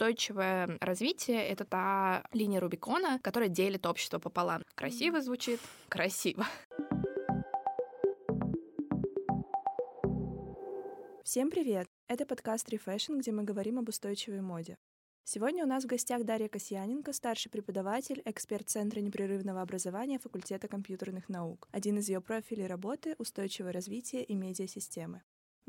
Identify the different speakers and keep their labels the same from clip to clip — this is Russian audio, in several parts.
Speaker 1: устойчивое развитие — это та линия Рубикона, которая делит общество пополам. Красиво звучит? Красиво.
Speaker 2: Всем привет! Это подкаст Refashion, где мы говорим об устойчивой моде. Сегодня у нас в гостях Дарья Касьяненко, старший преподаватель, эксперт Центра непрерывного образования факультета компьютерных наук. Один из ее профилей работы — устойчивое развитие и медиасистемы.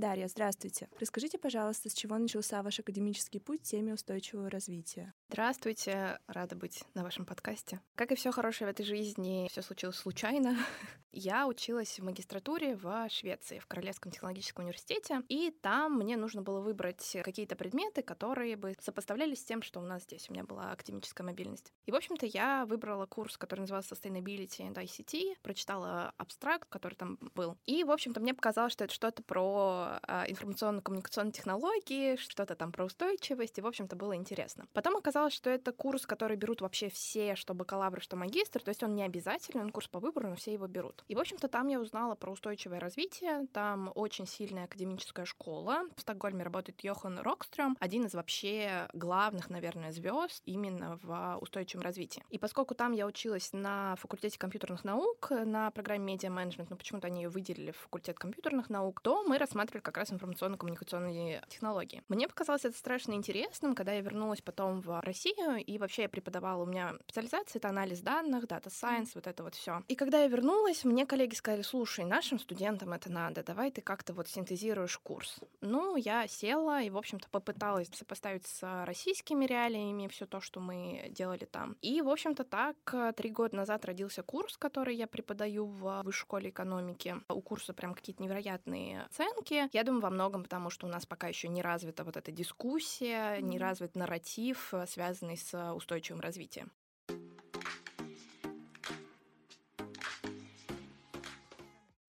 Speaker 2: Дарья, здравствуйте. Расскажите, пожалуйста, с чего начался ваш академический путь в теме устойчивого развития?
Speaker 1: Здравствуйте, рада быть на вашем подкасте. Как и все хорошее в этой жизни, все случилось случайно. Я училась в магистратуре в Швеции, в Королевском технологическом университете, и там мне нужно было выбрать какие-то предметы, которые бы сопоставлялись с тем, что у нас здесь. У меня была академическая мобильность. И, в общем-то, я выбрала курс, который назывался Sustainability and ICT, прочитала абстракт, который там был. И, в общем-то, мне показалось, что это что-то про а, информационно-коммуникационные технологии, что-то там про устойчивость, и, в общем-то, было интересно. Потом оказалось, что это курс, который берут вообще все, что бакалавр, что магистр, то есть он не обязательный, он курс по выбору, но все его берут. И, в общем-то, там я узнала про устойчивое развитие, там очень сильная академическая школа. В Стокгольме работает Йохан Рокстрём, один из вообще главных, наверное, звезд именно в устойчивом развитии. И поскольку там я училась на факультете компьютерных наук, на программе медиа-менеджмент, но почему-то они ее выделили в факультет компьютерных наук, то мы рассматривали как раз информационно-коммуникационные технологии. Мне показалось это страшно интересным, когда я вернулась потом в Россию, и вообще я преподавала, у меня специализация — это анализ данных, дата сайенс, вот это вот все. И когда я вернулась, мне коллеги сказали, слушай, нашим студентам это надо, давай ты как-то вот синтезируешь курс. Ну, я села и, в общем-то, попыталась сопоставить с российскими реалиями все то, что мы делали там. И, в общем-то, так три года назад родился курс, который я преподаю в высшей школе экономики. У курса прям какие-то невероятные оценки. Я думаю, во многом потому, что у нас пока еще не развита вот эта дискуссия, не развит нарратив, связанный с устойчивым развитием.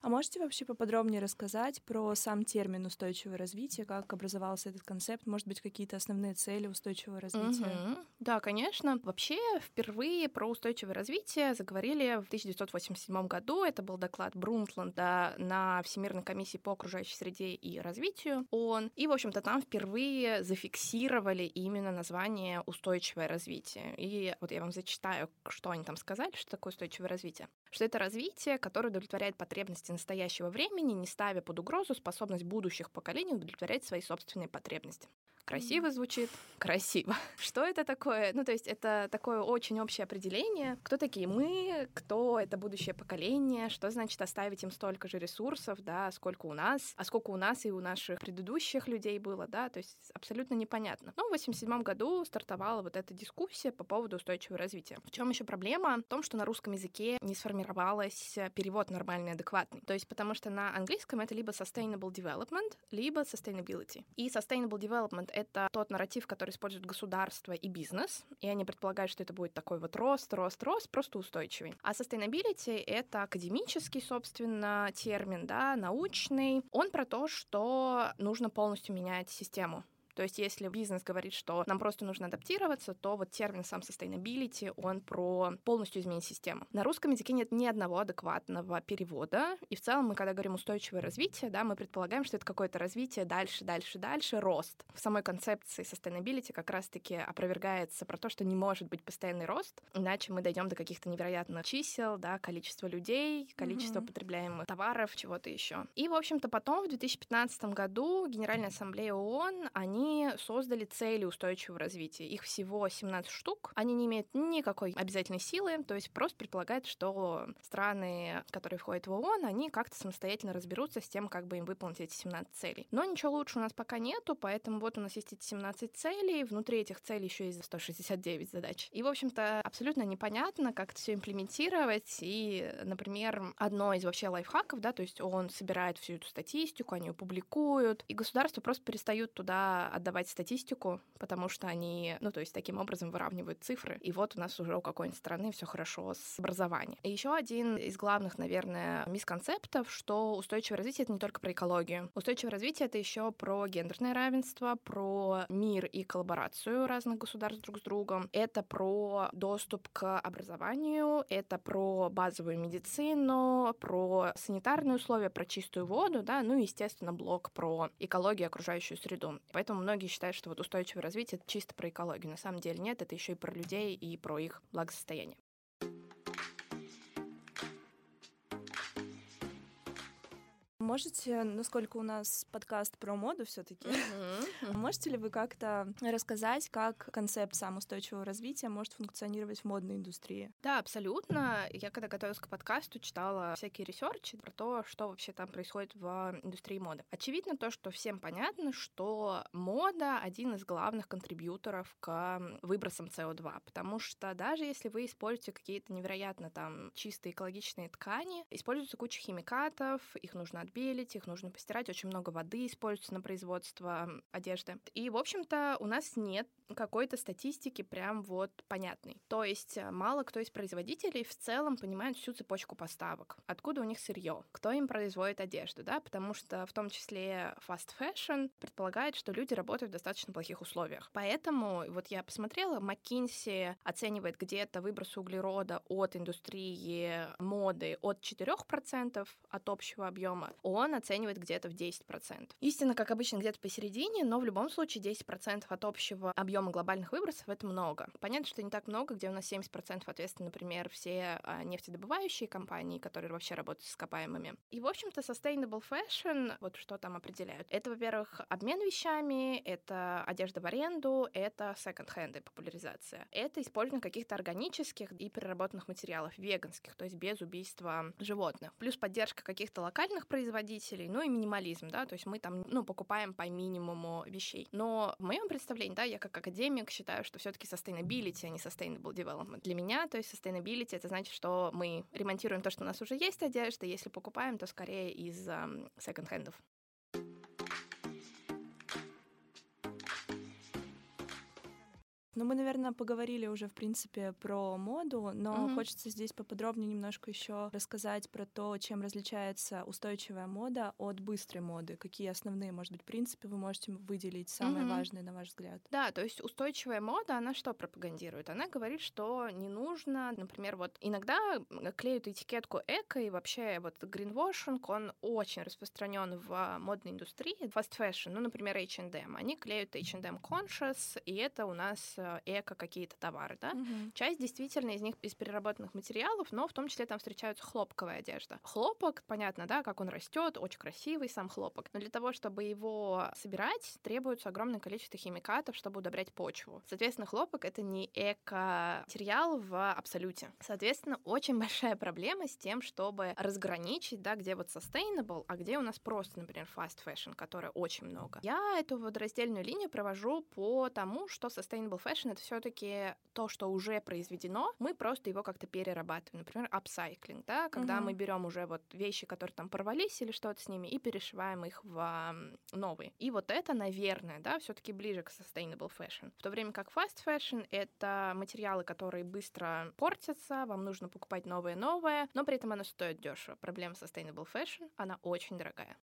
Speaker 2: А можете вообще поподробнее рассказать про сам термин устойчивое развитие, как образовался этот концепт, может быть, какие-то основные цели устойчивого развития?
Speaker 1: Угу. Да, конечно. Вообще, впервые про устойчивое развитие заговорили в 1987 году. Это был доклад Брунтланда на Всемирной комиссии по окружающей среде и развитию ООН. И, в общем-то, там впервые зафиксировали именно название устойчивое развитие. И вот я вам зачитаю, что они там сказали, что такое устойчивое развитие. Что это развитие, которое удовлетворяет потребности настоящего времени, не ставя под угрозу способность будущих поколений удовлетворять свои собственные потребности. Красиво звучит, красиво. Что это такое? Ну, то есть это такое очень общее определение. Кто такие мы, кто это будущее поколение, что значит оставить им столько же ресурсов, да, сколько у нас, а сколько у нас и у наших предыдущих людей было, да, то есть абсолютно непонятно. Но в 87 году стартовала вот эта дискуссия по поводу устойчивого развития. В чем еще проблема? В том, что на русском языке не сформировалась перевод нормальный, адекватный. То есть потому что на английском это либо sustainable development, либо sustainability. И sustainable development — это тот нарратив, который использует государство и бизнес, и они предполагают, что это будет такой вот рост, рост, рост, просто устойчивый. А sustainability — это академический, собственно, термин, да, научный. Он про то, что нужно полностью менять систему то есть если бизнес говорит, что нам просто нужно адаптироваться, то вот термин сам sustainability, он про полностью изменить систему. На русском языке нет ни одного адекватного перевода, и в целом мы, когда говорим устойчивое развитие, да, мы предполагаем, что это какое-то развитие дальше, дальше, дальше, рост. В самой концепции sustainability как раз-таки опровергается про то, что не может быть постоянный рост, иначе мы дойдем до каких-то невероятных чисел, да, количество людей, количество mm-hmm. потребляемых товаров, чего-то еще. И, в общем-то, потом в 2015 году Генеральная ассамблея ООН, они они создали цели устойчивого развития. Их всего 17 штук. Они не имеют никакой обязательной силы, то есть просто предполагают, что страны, которые входят в ООН, они как-то самостоятельно разберутся с тем, как бы им выполнить эти 17 целей. Но ничего лучше у нас пока нету, поэтому вот у нас есть эти 17 целей, внутри этих целей еще есть 169 задач. И, в общем-то, абсолютно непонятно, как это все имплементировать. И, например, одно из вообще лайфхаков, да, то есть он собирает всю эту статистику, они ее публикуют, и государство просто перестают туда отдавать статистику, потому что они, ну, то есть таким образом выравнивают цифры. И вот у нас уже у какой-нибудь страны все хорошо с образованием. И еще один из главных, наверное, мисконцептов, что устойчивое развитие это не только про экологию. Устойчивое развитие это еще про гендерное равенство, про мир и коллаборацию разных государств друг с другом. Это про доступ к образованию, это про базовую медицину, про санитарные условия, про чистую воду, да, ну и, естественно, блок про экологию и окружающую среду. Поэтому многие считают, что вот устойчивое развитие это чисто про экологию. На самом деле нет, это еще и про людей и про их благосостояние.
Speaker 2: Можете, насколько у нас подкаст про моду все-таки, можете ли вы как-то рассказать, как концепт самоустойчивого развития может функционировать в модной индустрии?
Speaker 1: Да, абсолютно. Я когда готовилась к подкасту, читала всякие ресерчи про то, что вообще там происходит в индустрии моды. Очевидно то, что всем понятно, что мода один из главных контрибьюторов к выбросам СО2, потому что даже если вы используете какие-то невероятно там чистые экологичные ткани, используется куча химикатов, их нужно отбелить, их нужно постирать, очень много воды используется на производство одежды. И, в общем-то, у нас нет какой-то статистики прям вот понятной. То есть э, мало кто из производителей в целом понимает всю цепочку поставок. Откуда у них сырье, кто им производит одежду, да, потому что в том числе fast fashion предполагает, что люди работают в достаточно плохих условиях. Поэтому вот я посмотрела, McKinsey оценивает где-то выброс углерода от индустрии моды от 4% от общего объема, он оценивает где-то в 10%. Истина, как обычно, где-то посередине, но в любом случае 10% от общего объема глобальных выбросов это много. Понятно, что не так много, где у нас 70% ответственны, например, все а, нефтедобывающие компании, которые вообще работают с ископаемыми. И, в общем-то, sustainable fashion, вот что там определяют. Это, во-первых, обмен вещами, это одежда в аренду, это секонд-хенды, популяризация. Это использование каких-то органических и переработанных материалов, веганских, то есть без убийства животных. Плюс поддержка каких-то локальных производителей, ну и минимализм, да, то есть мы там, ну, покупаем по минимуму вещей. Но в моем представлении, да, я как академик считаю, что все-таки sustainability, а не sustainable development. Для меня, то есть sustainability это значит, что мы ремонтируем то, что у нас уже есть одежда, если покупаем, то скорее из секонд-хендов.
Speaker 2: Ну, мы, наверное, поговорили уже, в принципе, про моду, но mm-hmm. хочется здесь поподробнее немножко еще рассказать про то, чем различается устойчивая мода от быстрой моды. Какие основные, может быть, принципы вы можете выделить, самые mm-hmm. важные, на ваш взгляд?
Speaker 1: Да, то есть устойчивая мода, она что пропагандирует? Она говорит, что не нужно, например, вот иногда клеют этикетку эко, и вообще вот гринвошинг, он очень распространен в модной индустрии, fast fashion, ну, например, H&M. Они клеют H&M Conscious, и это у нас эко какие-то товары, да. Угу. Часть действительно из них из переработанных материалов, но в том числе там встречаются хлопковая одежда. Хлопок, понятно, да, как он растет, очень красивый сам хлопок. Но для того, чтобы его собирать, требуется огромное количество химикатов, чтобы удобрять почву. Соответственно, хлопок это не эко-материал в абсолюте. Соответственно, очень большая проблема с тем, чтобы разграничить, да, где вот sustainable, а где у нас просто, например, fast fashion, которое очень много. Я эту вот раздельную линию провожу по тому, что sustainable fashion fashion — это все таки то, что уже произведено, мы просто его как-то перерабатываем. Например, апсайклинг, да, когда угу. мы берем уже вот вещи, которые там порвались или что-то с ними, и перешиваем их в новые. И вот это, наверное, да, все таки ближе к sustainable fashion. В то время как fast fashion — это материалы, которые быстро портятся, вам нужно покупать новое-новое, но при этом оно стоит дешево. Проблема sustainable fashion — она очень дорогая.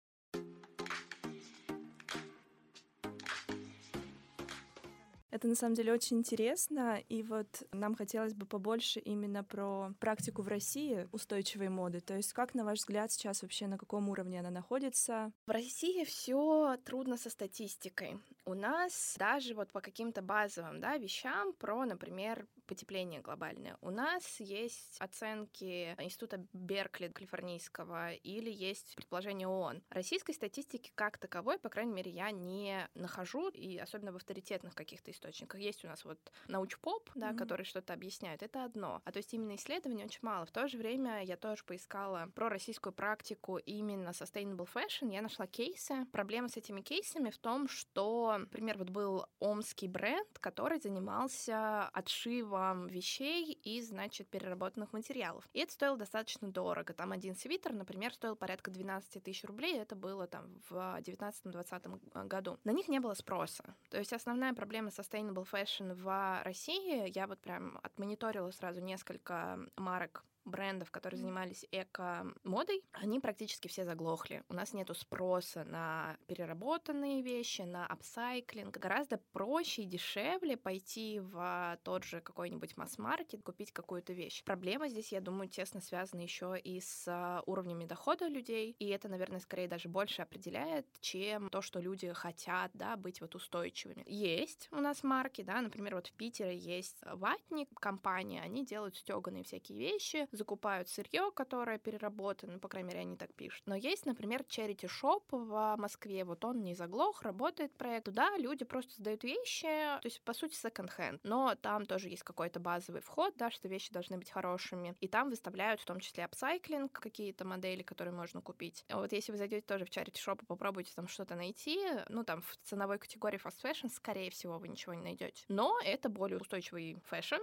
Speaker 2: Это на самом деле очень интересно, и вот нам хотелось бы побольше именно про практику в России устойчивой моды. То есть как, на ваш взгляд, сейчас вообще на каком уровне она находится?
Speaker 1: В России все трудно со статистикой. У нас даже вот по каким-то базовым да, вещам про, например, потепление глобальное. У нас есть оценки Института Беркли калифорнийского или есть предположение ООН. Российской статистики как таковой, по крайней мере, я не нахожу, и особенно в авторитетных каких-то источниках. Есть у нас вот научпоп, да, mm-hmm. который что-то объясняет, это одно. А то есть именно исследований очень мало. В то же время я тоже поискала про российскую практику именно sustainable fashion. Я нашла кейсы. Проблема с этими кейсами в том, что, например, вот был омский бренд, который занимался отшивом вещей из, значит, переработанных материалов. И это стоило достаточно дорого. Там один свитер, например, стоил порядка 12 тысяч рублей. Это было там в 19-20 э, году. На них не было спроса. То есть основная проблема sustainable fashion в России, я вот прям отмониторила сразу несколько марок брендов, которые занимались эко-модой, они практически все заглохли. У нас нету спроса на переработанные вещи, на апсайклинг. Гораздо проще и дешевле пойти в тот же какой-нибудь масс-маркет, купить какую-то вещь. Проблема здесь, я думаю, тесно связана еще и с уровнями дохода людей, и это, наверное, скорее даже больше определяет, чем то, что люди хотят, да, быть вот устойчивыми. Есть у нас марки, да, например, вот в Питере есть ватник, компания, они делают стеганые всякие вещи, закупают сырье, которое переработано, ну, по крайней мере, они так пишут. Но есть, например, Charity Shop в Москве, вот он не заглох, работает проект. Туда люди просто сдают вещи, то есть, по сути, секонд-хенд. Но там тоже есть какой-то базовый вход, да, что вещи должны быть хорошими. И там выставляют в том числе upcycling, какие-то модели, которые можно купить. Вот если вы зайдете тоже в Charity Shop и попробуйте там что-то найти, ну, там, в ценовой категории fast fashion, скорее всего, вы ничего не найдете. Но это более устойчивый fashion,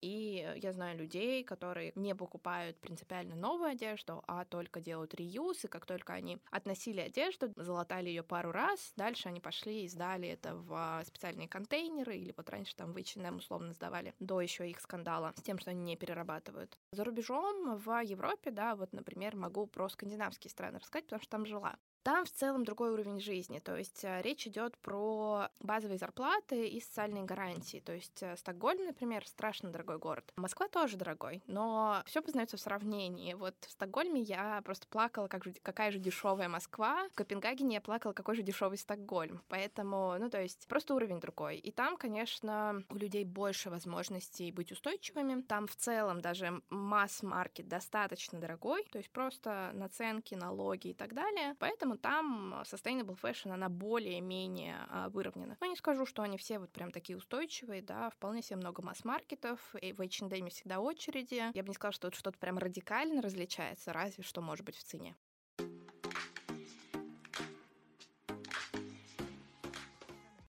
Speaker 1: и я знаю людей, которые не покупают принципиально новую одежду, а только делают reuse, и как только они относили одежду, залатали ее пару раз, дальше они пошли и сдали это в специальные контейнеры, или вот раньше там в H&M условно сдавали, до еще их скандала, с тем, что они не перерабатывают. За рубежом, в Европе, да, вот, например, могу про скандинавские страны рассказать, потому что там жила. Там в целом другой уровень жизни, то есть э, речь идет про базовые зарплаты и социальные гарантии. То есть э, Стокгольм, например, страшно дорогой город. Москва тоже дорогой, но все познается в сравнении. Вот в Стокгольме я просто плакала, как же, какая же дешевая Москва. В Копенгагене я плакала, какой же дешевый Стокгольм. Поэтому, ну, то есть просто уровень другой. И там, конечно, у людей больше возможностей быть устойчивыми. Там в целом даже масс-маркет достаточно дорогой, то есть просто наценки, налоги и так далее. Поэтому там sustainable fashion, она более-менее а, выровнена. Но не скажу, что они все вот прям такие устойчивые, да, вполне себе много масс-маркетов, и в H&M всегда очереди. Я бы не сказала, что тут что-то прям радикально различается, разве что, может быть, в цене.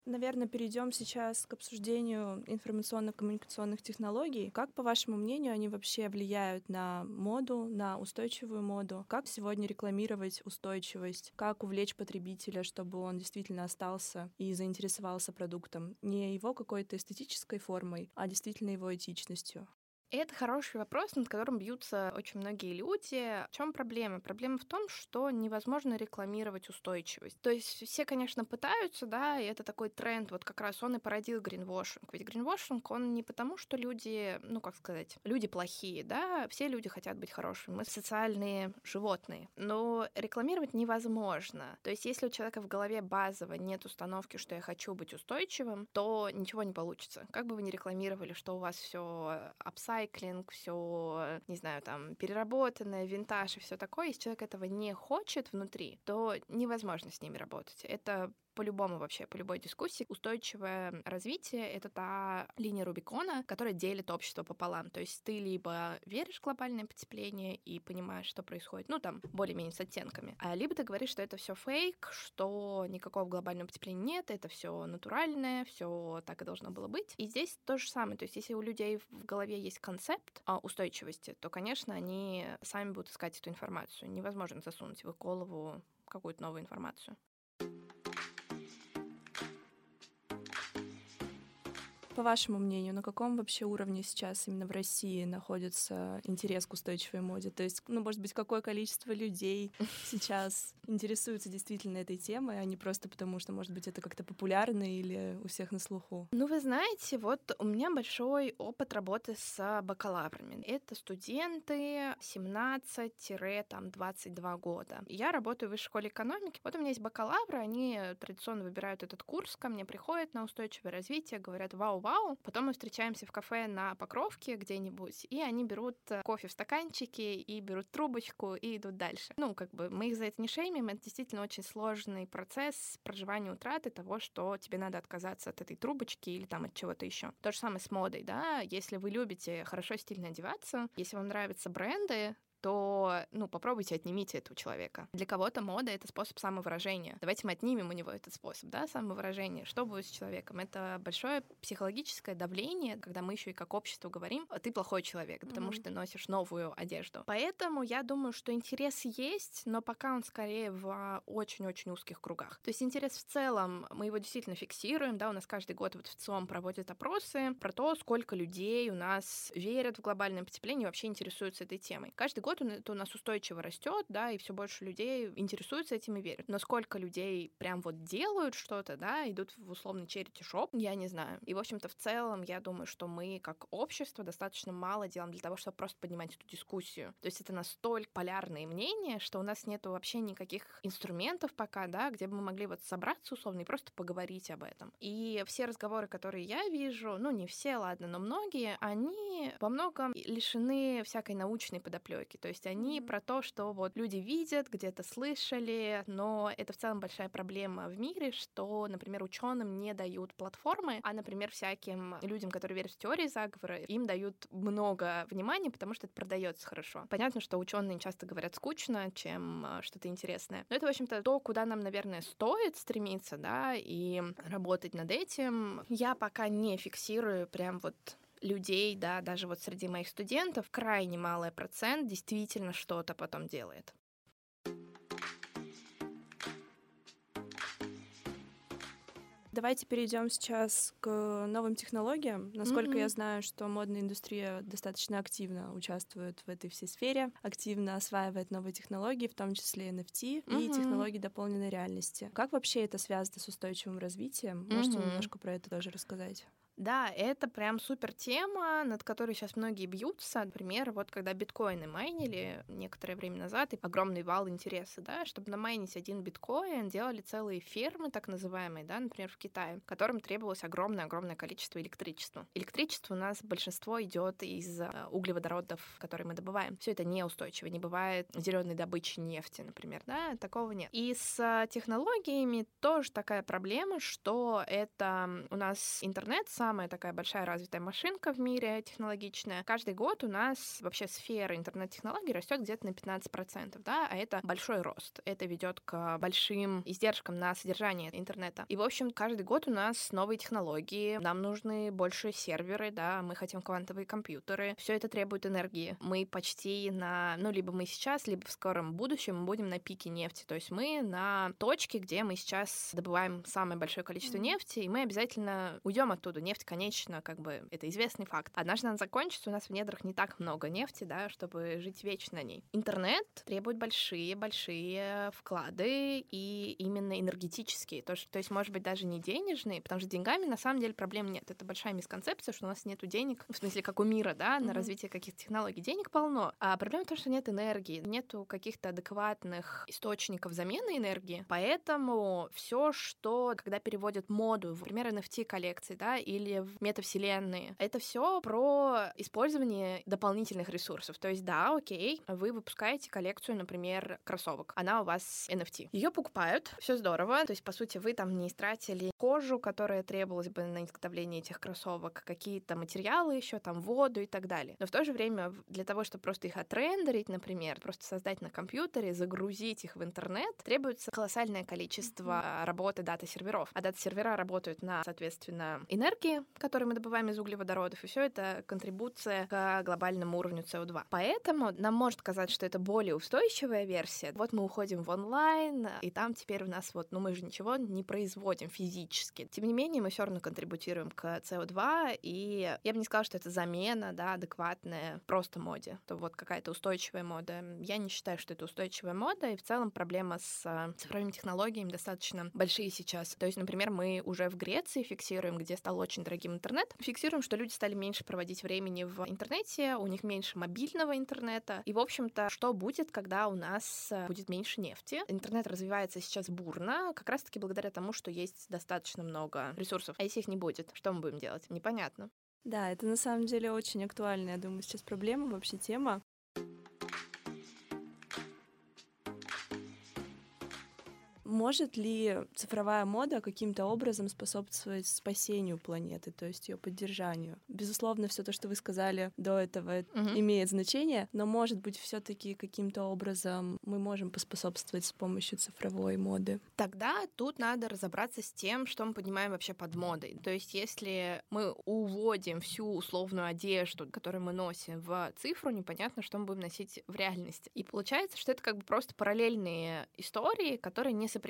Speaker 2: Наверное, перейдем сейчас к обсуждению информационно-коммуникационных технологий. Как, по вашему мнению, они вообще влияют на моду, на устойчивую моду? Как сегодня рекламировать устойчивость? Как увлечь потребителя, чтобы он действительно остался и заинтересовался продуктом? Не его какой-то эстетической формой, а действительно его этичностью.
Speaker 1: Это хороший вопрос, над которым бьются очень многие люди. В чем проблема? Проблема в том, что невозможно рекламировать устойчивость. То есть все, конечно, пытаются, да, и это такой тренд, вот как раз он и породил greenwashing. Ведь greenwashing, он не потому, что люди, ну, как сказать, люди плохие, да, все люди хотят быть хорошими, мы социальные животные. Но рекламировать невозможно. То есть если у человека в голове базово нет установки, что я хочу быть устойчивым, то ничего не получится. Как бы вы ни рекламировали, что у вас все upcycle, recycling, все, не знаю, там, переработанное, винтаж и все такое, если человек этого не хочет внутри, то невозможно с ними работать. Это по-любому вообще, по любой дискуссии, устойчивое развитие — это та линия Рубикона, которая делит общество пополам. То есть ты либо веришь в глобальное потепление и понимаешь, что происходит, ну, там, более-менее с оттенками, а либо ты говоришь, что это все фейк, что никакого глобального потепления нет, это все натуральное, все так и должно было быть. И здесь то же самое. То есть если у людей в голове есть концепт а, устойчивости, то, конечно, они сами будут искать эту информацию. Невозможно засунуть в их голову какую-то новую информацию.
Speaker 2: По вашему мнению, на каком вообще уровне сейчас именно в России находится интерес к устойчивой моде? То есть, ну, может быть, какое количество людей сейчас интересуются действительно этой темой, а не просто потому, что, может быть, это как-то популярно или у всех на слуху?
Speaker 1: Ну, вы знаете, вот у меня большой опыт работы с бакалаврами. Это студенты 17-22 года. Я работаю в высшей школе экономики. Вот у меня есть бакалавры, они традиционно выбирают этот курс, ко мне приходят на устойчивое развитие, говорят, вау, вау. Потом мы встречаемся в кафе на Покровке где-нибудь, и они берут э, кофе в стаканчике, и берут трубочку, и идут дальше. Ну, как бы мы их за это не шеймим, это действительно очень сложный процесс проживания утраты того, что тебе надо отказаться от этой трубочки или там от чего-то еще. То же самое с модой, да, если вы любите хорошо стильно одеваться, если вам нравятся бренды, то, ну, попробуйте отнимите этого человека. Для кого-то мода — это способ самовыражения. Давайте мы отнимем у него этот способ, да, самовыражения. Что будет с человеком? Это большое психологическое давление, когда мы еще и как общество говорим, ты плохой человек, потому mm-hmm. что ты носишь новую одежду. Поэтому я думаю, что интерес есть, но пока он скорее в очень-очень узких кругах. То есть интерес в целом, мы его действительно фиксируем, да, у нас каждый год вот в ЦИОМ проводят опросы про то, сколько людей у нас верят в глобальное потепление и вообще интересуются этой темой. Каждый год это у нас устойчиво растет, да, и все больше людей интересуются этим и верят. Но сколько людей прям вот делают что-то, да, идут в условный черити-шоп, я не знаю. И, в общем-то, в целом, я думаю, что мы, как общество, достаточно мало делаем для того, чтобы просто поднимать эту дискуссию. То есть это настолько полярные мнения, что у нас нету вообще никаких инструментов пока, да, где бы мы могли вот собраться условно и просто поговорить об этом. И все разговоры, которые я вижу, ну, не все, ладно, но многие, они во многом лишены всякой научной подоплеки. То есть они про то, что вот люди видят, где-то слышали, но это в целом большая проблема в мире, что, например, ученым не дают платформы, а, например, всяким людям, которые верят в теории заговора, им дают много внимания, потому что это продается хорошо. Понятно, что ученые часто говорят скучно, чем а, что-то интересное. Но это, в общем-то, то, куда нам, наверное, стоит стремиться, да, и работать над этим. Я пока не фиксирую прям вот людей, да, даже вот среди моих студентов, крайне малый процент действительно что-то потом делает.
Speaker 2: Давайте перейдем сейчас к новым технологиям. Насколько mm-hmm. я знаю, что модная индустрия достаточно активно участвует в этой всей сфере, активно осваивает новые технологии, в том числе NFT mm-hmm. и технологии дополненной реальности. Как вообще это связано с устойчивым развитием? Можете mm-hmm. немножко про это тоже рассказать?
Speaker 1: Да, это прям супер тема, над которой сейчас многие бьются. Например, вот когда биткоины майнили некоторое время назад, и огромный вал интереса, да, чтобы намайнить один биткоин, делали целые фермы, так называемые, да, например, в Китае, которым требовалось огромное-огромное количество электричества. Электричество у нас большинство идет из э, углеводородов, которые мы добываем. Все это неустойчиво, не бывает зеленой добычи нефти, например, да, такого нет. И с э, технологиями тоже такая проблема, что это у нас интернет самая такая большая развитая машинка в мире технологичная. Каждый год у нас вообще сфера интернет-технологий растет где-то на 15%, да, а это большой рост. Это ведет к большим издержкам на содержание интернета. И, в общем, каждый год у нас новые технологии, нам нужны больше серверы, да, мы хотим квантовые компьютеры. Все это требует энергии. Мы почти на, ну, либо мы сейчас, либо в скором будущем мы будем на пике нефти. То есть мы на точке, где мы сейчас добываем самое большое количество нефти, и мы обязательно уйдем оттуда. Нефть нефть конечно, как бы это известный факт. Однажды она закончится, у нас в недрах не так много нефти, да, чтобы жить вечно на ней. Интернет требует большие-большие вклады и именно энергетические. То, что, то есть, может быть, даже не денежные, потому что деньгами на самом деле проблем нет. Это большая мисконцепция, что у нас нет денег, в смысле, как у мира, да, на mm-hmm. развитие каких-то технологий. Денег полно. А проблема в том, что нет энергии, нету каких-то адекватных источников замены энергии. Поэтому все, что, когда переводят моду, например, NFT коллекции, да, или или в метавселенные. Это все про использование дополнительных ресурсов. То есть, да, окей, вы выпускаете коллекцию, например, кроссовок. Она у вас NFT. Ее покупают, все здорово. То есть, по сути, вы там не истратили кожу, которая требовалась бы на изготовление этих кроссовок, какие-то материалы еще, там, воду и так далее. Но в то же время для того, чтобы просто их отрендерить, например, просто создать на компьютере, загрузить их в интернет, требуется колоссальное количество mm-hmm. работы дата-серверов. А дата-сервера работают на, соответственно, энергии, которые мы добываем из углеводородов, и все это контрибуция к глобальному уровню СО2. Поэтому нам может казаться, что это более устойчивая версия. Вот мы уходим в онлайн, и там теперь у нас вот, ну мы же ничего не производим физически. Тем не менее, мы все равно контрибутируем к СО2, и я бы не сказала, что это замена, да, адекватная просто моде. То вот какая-то устойчивая мода. Я не считаю, что это устойчивая мода, и в целом проблема с э, цифровыми технологиями достаточно большие сейчас. То есть, например, мы уже в Греции фиксируем, где стал очень очень дорогим интернет. Фиксируем, что люди стали меньше проводить времени в интернете, у них меньше мобильного интернета. И, в общем-то, что будет, когда у нас э, будет меньше нефти? Интернет развивается сейчас бурно, как раз-таки благодаря тому, что есть достаточно много ресурсов. А если их не будет, что мы будем делать? Непонятно.
Speaker 2: Да, это на самом деле очень актуальная, я думаю, сейчас проблема, вообще тема. Может ли цифровая мода каким-то образом способствовать спасению планеты, то есть ее поддержанию? Безусловно, все то, что вы сказали до этого, угу. имеет значение, но может быть все-таки каким-то образом мы можем поспособствовать с помощью цифровой моды.
Speaker 1: Тогда тут надо разобраться с тем, что мы понимаем вообще под модой. То есть, если мы уводим всю условную одежду, которую мы носим, в цифру, непонятно, что мы будем носить в реальности. И получается, что это как бы просто параллельные истории, которые не соприкасаются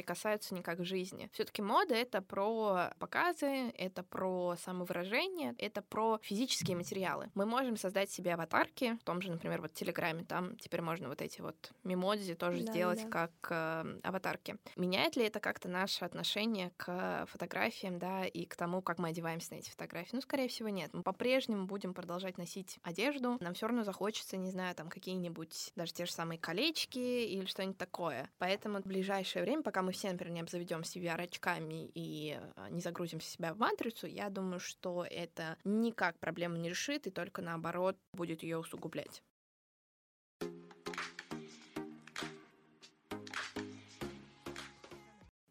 Speaker 1: никак в жизни. Все-таки мода это про показы, это про самовыражение, это про физические материалы. Мы можем создать себе аватарки, в том же, например, вот в Телеграме, там теперь можно вот эти вот мемодзи тоже да, сделать да. как э, аватарки. Меняет ли это как-то наше отношение к фотографиям, да, и к тому, как мы одеваемся на эти фотографии? Ну, скорее всего, нет. Мы по-прежнему будем продолжать носить одежду. Нам все равно захочется, не знаю, там какие-нибудь даже те же самые колечки или что-нибудь такое. Поэтому в ближайшее время, пока мы все, например, не обзаведемся VR-очками и э, не загрузим себя в матрицу, я думаю, что это никак проблему не решит и только наоборот будет ее усугублять.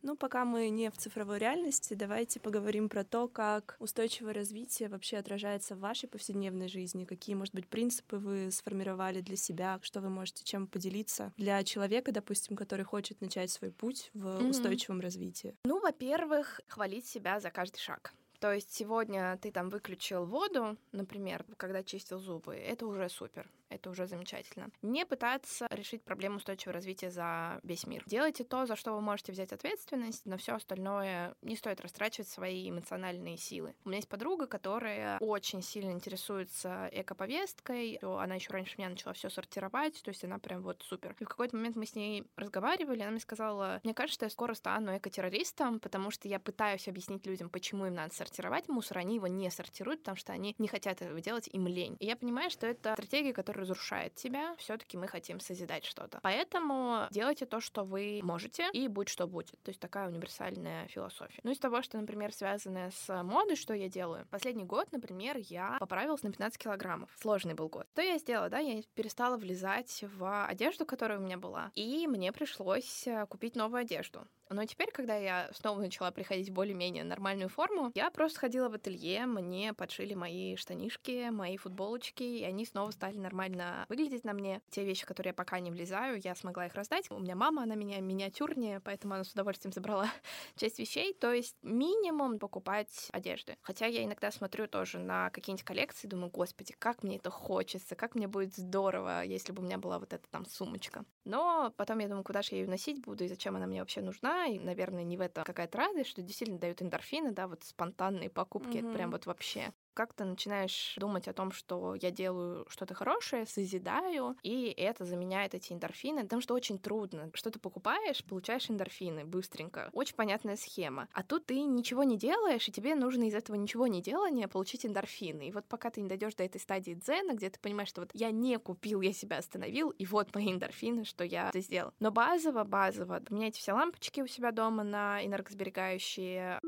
Speaker 2: Ну, пока мы не в цифровой реальности, давайте поговорим про то, как устойчивое развитие вообще отражается в вашей повседневной жизни, какие, может быть, принципы вы сформировали для себя, что вы можете чем поделиться для человека, допустим, который хочет начать свой путь в mm-hmm. устойчивом развитии.
Speaker 1: Ну, во-первых, хвалить себя за каждый шаг. То есть сегодня ты там выключил воду, например, когда чистил зубы, это уже супер это уже замечательно. Не пытаться решить проблему устойчивого развития за весь мир. Делайте то, за что вы можете взять ответственность, на все остальное не стоит растрачивать свои эмоциональные силы. У меня есть подруга, которая очень сильно интересуется экоповесткой. Она еще раньше меня начала все сортировать, то есть она прям вот супер. И в какой-то момент мы с ней разговаривали, она мне сказала, мне кажется, что я скоро стану экотеррористом, потому что я пытаюсь объяснить людям, почему им надо сортировать мусор, они его не сортируют, потому что они не хотят этого делать, им лень. И я понимаю, что это стратегия, которая разрушает тебя, все-таки мы хотим созидать что-то. Поэтому делайте то, что вы можете, и будь что будет. То есть такая универсальная философия. Ну, из того, что, например, связанное с модой, что я делаю. Последний год, например, я поправилась на 15 килограммов. Сложный был год. Что я сделала, да? Я перестала влезать в одежду, которая у меня была, и мне пришлось э, купить новую одежду. Но теперь, когда я снова начала приходить в более-менее нормальную форму, я просто ходила в ателье, мне подшили мои штанишки, мои футболочки, и они снова стали нормально выглядеть на мне. Те вещи, которые я пока не влезаю, я смогла их раздать. У меня мама, она меня миниатюрнее, поэтому она с удовольствием забрала часть вещей. То есть минимум покупать одежды. Хотя я иногда смотрю тоже на какие-нибудь коллекции, думаю, господи, как мне это хочется, как мне будет здорово, если бы у меня была вот эта там сумочка. Но потом я думаю, куда же я ее носить буду и зачем она мне вообще нужна. И, наверное, не в этом какая-то радость, что действительно дают эндорфины, да, вот спонтанные покупки, mm-hmm. это прям вот вообще как ты начинаешь думать о том, что я делаю что-то хорошее, созидаю, и это заменяет эти эндорфины, потому что очень трудно. Что ты покупаешь, получаешь эндорфины быстренько. Очень понятная схема. А тут ты ничего не делаешь, и тебе нужно из этого ничего не делания получить эндорфины. И вот пока ты не дойдешь до этой стадии дзена, где ты понимаешь, что вот я не купил, я себя остановил, и вот мои эндорфины, что я это сделал. Но базово, базово, поменяйте все лампочки у себя дома на энергосберегающие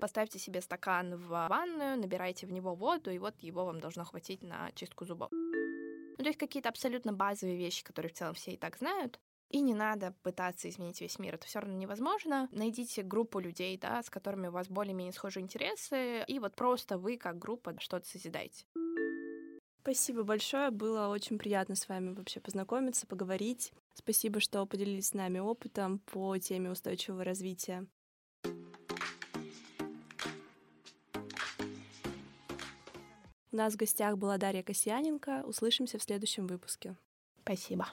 Speaker 1: Поставьте себе стакан в ванную, набирайте в него воду, и вот его вам должно хватить на чистку зубов. Ну, то есть какие-то абсолютно базовые вещи, которые в целом все и так знают. И не надо пытаться изменить весь мир, это все равно невозможно. Найдите группу людей, да, с которыми у вас более-менее схожие интересы, и вот просто вы как группа что-то созидаете.
Speaker 2: Спасибо большое, было очень приятно с вами вообще познакомиться, поговорить. Спасибо, что поделились с нами опытом по теме устойчивого развития. У нас в гостях была Дарья Касьяненко. Услышимся в следующем выпуске.
Speaker 1: Спасибо.